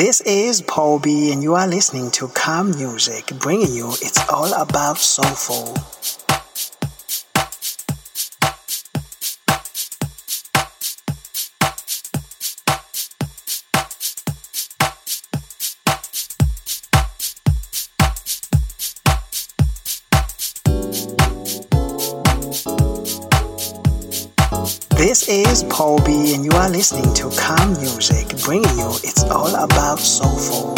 This is Paul B, and you are listening to Khamusique, bringing you It's All About Soulful. is Paul B, and you are listening to Khamusique, bringing you It's All About Soulful.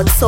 It's all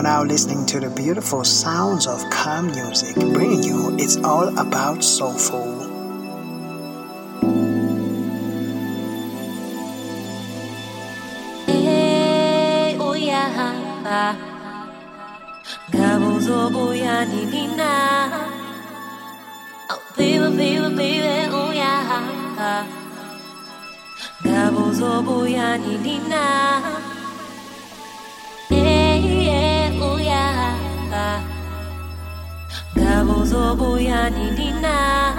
are now listening to the beautiful sounds of Khamusique, bringing you It's All About Soulful. Oh baby, baby, baby, oh yeah. Gabuzo boya ni nina. Gabuzo boya ni nina. Enze,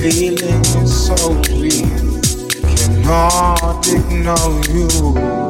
feeling so real. Cannot ignore you.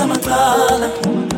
samacala.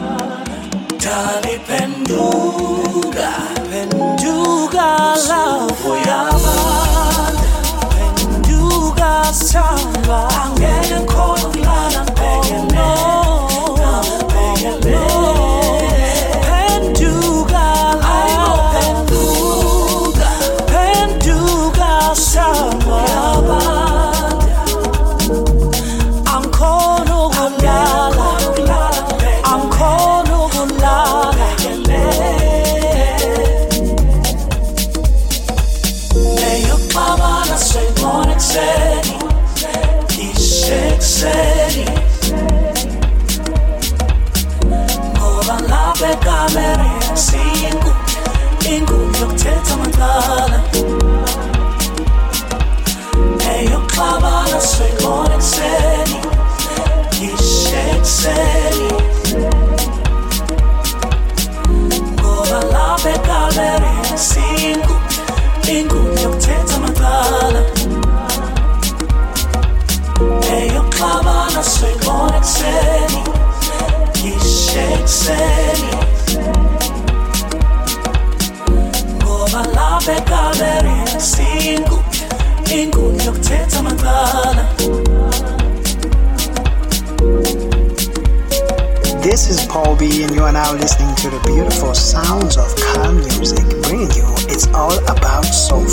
And you are now listening to the beautiful sounds of Khamusique, bringing you It's All About Soul.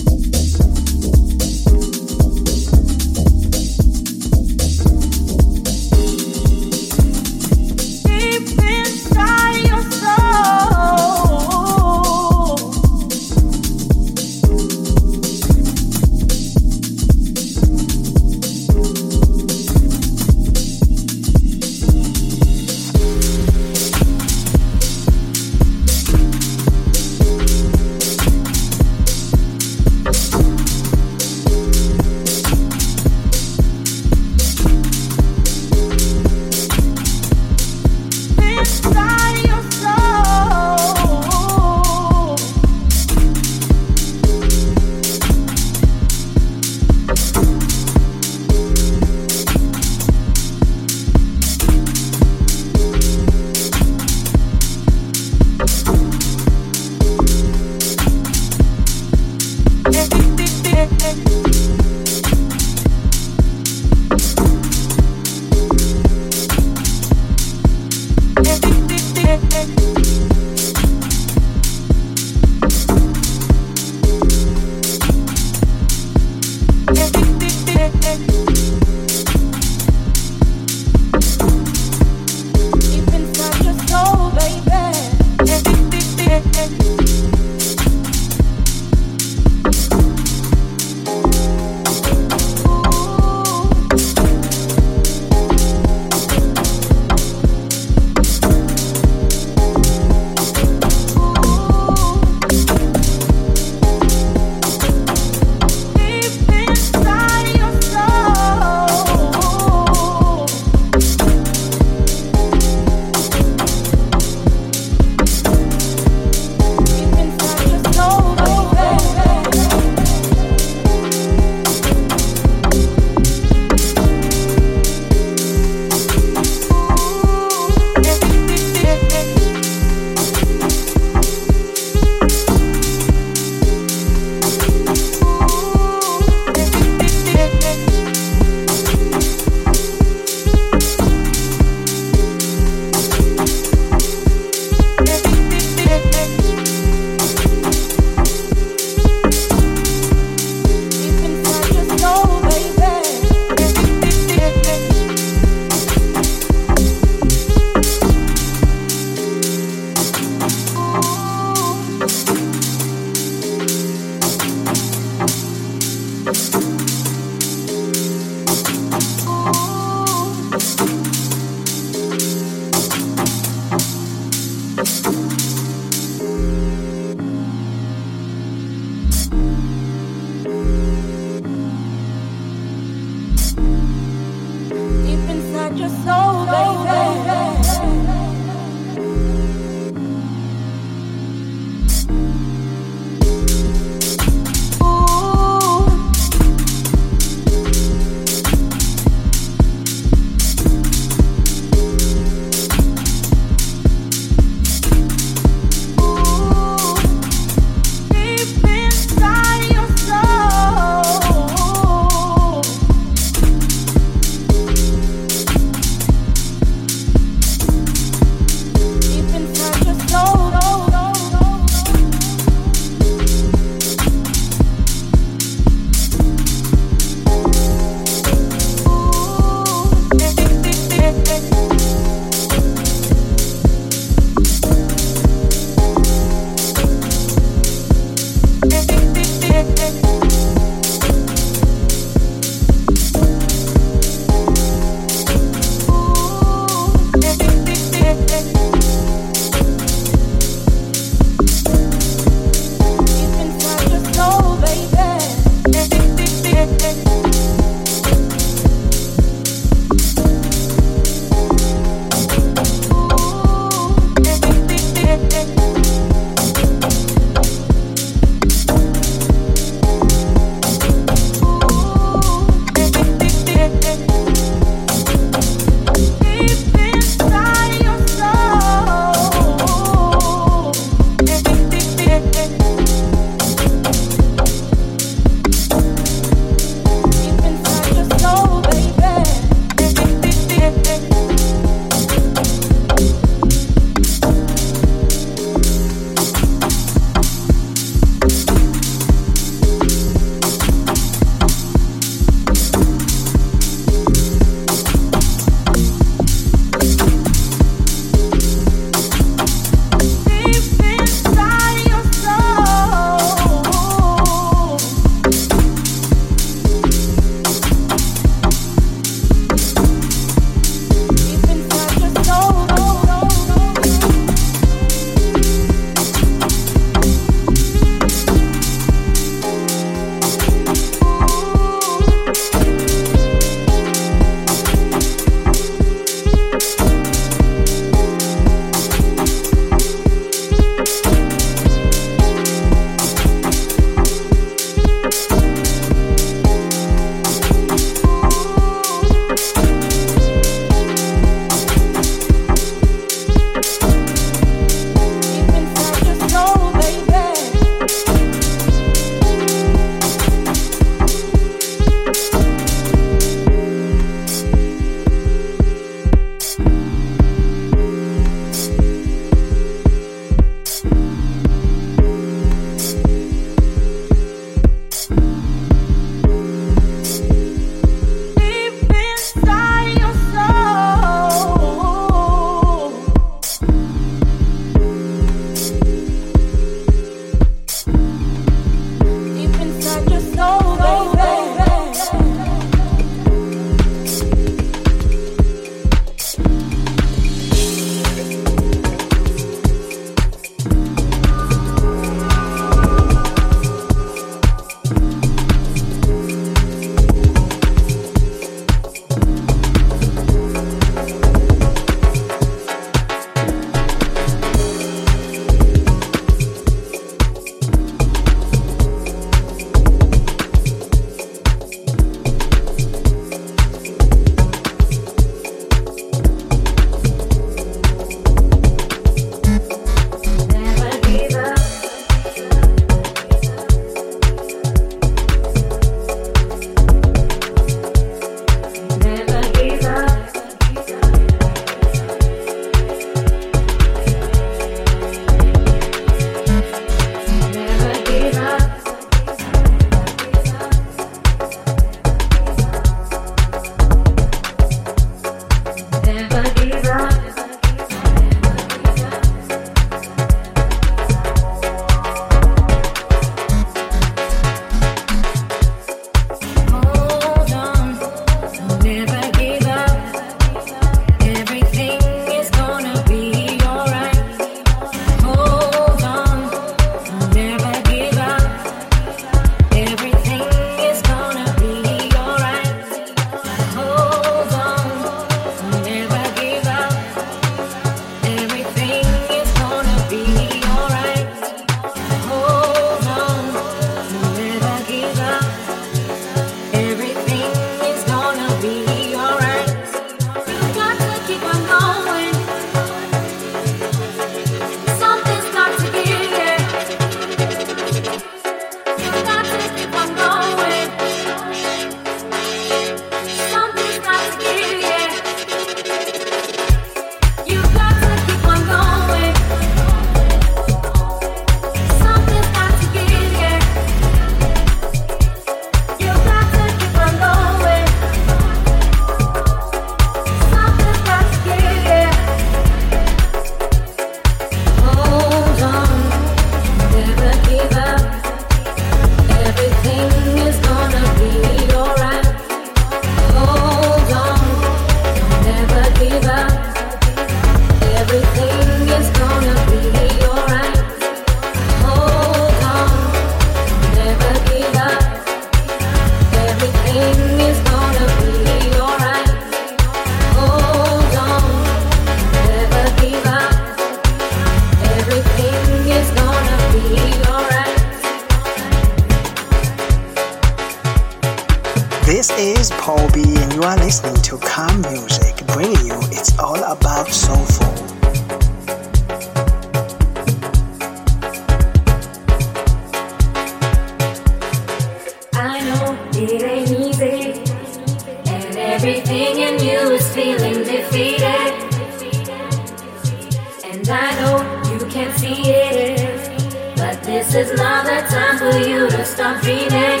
I know you can't see it. But this is not the time for you to stop dreaming.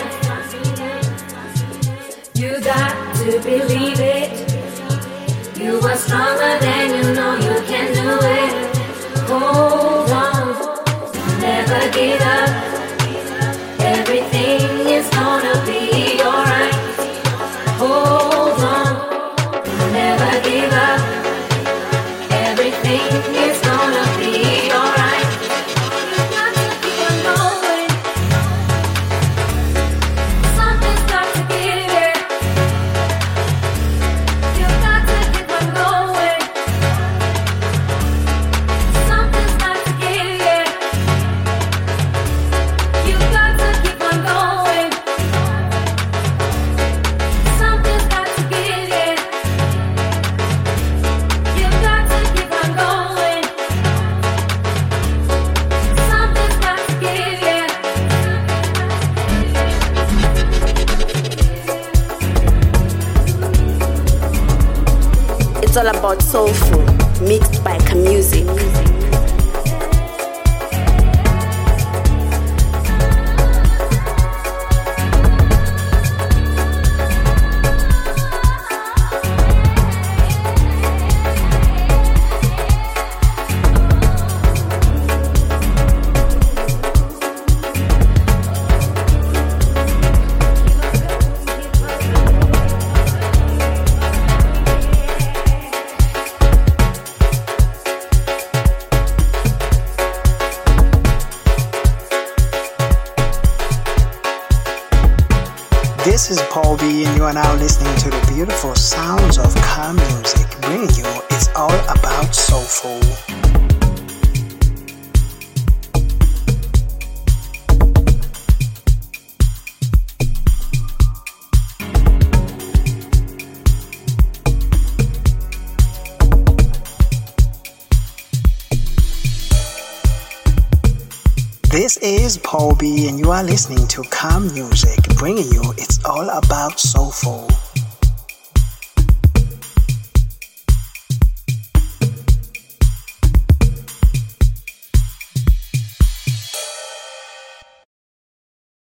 You got to believe it. You are stronger than you know you can do it. Hold on, never give up. listening to Khamusique.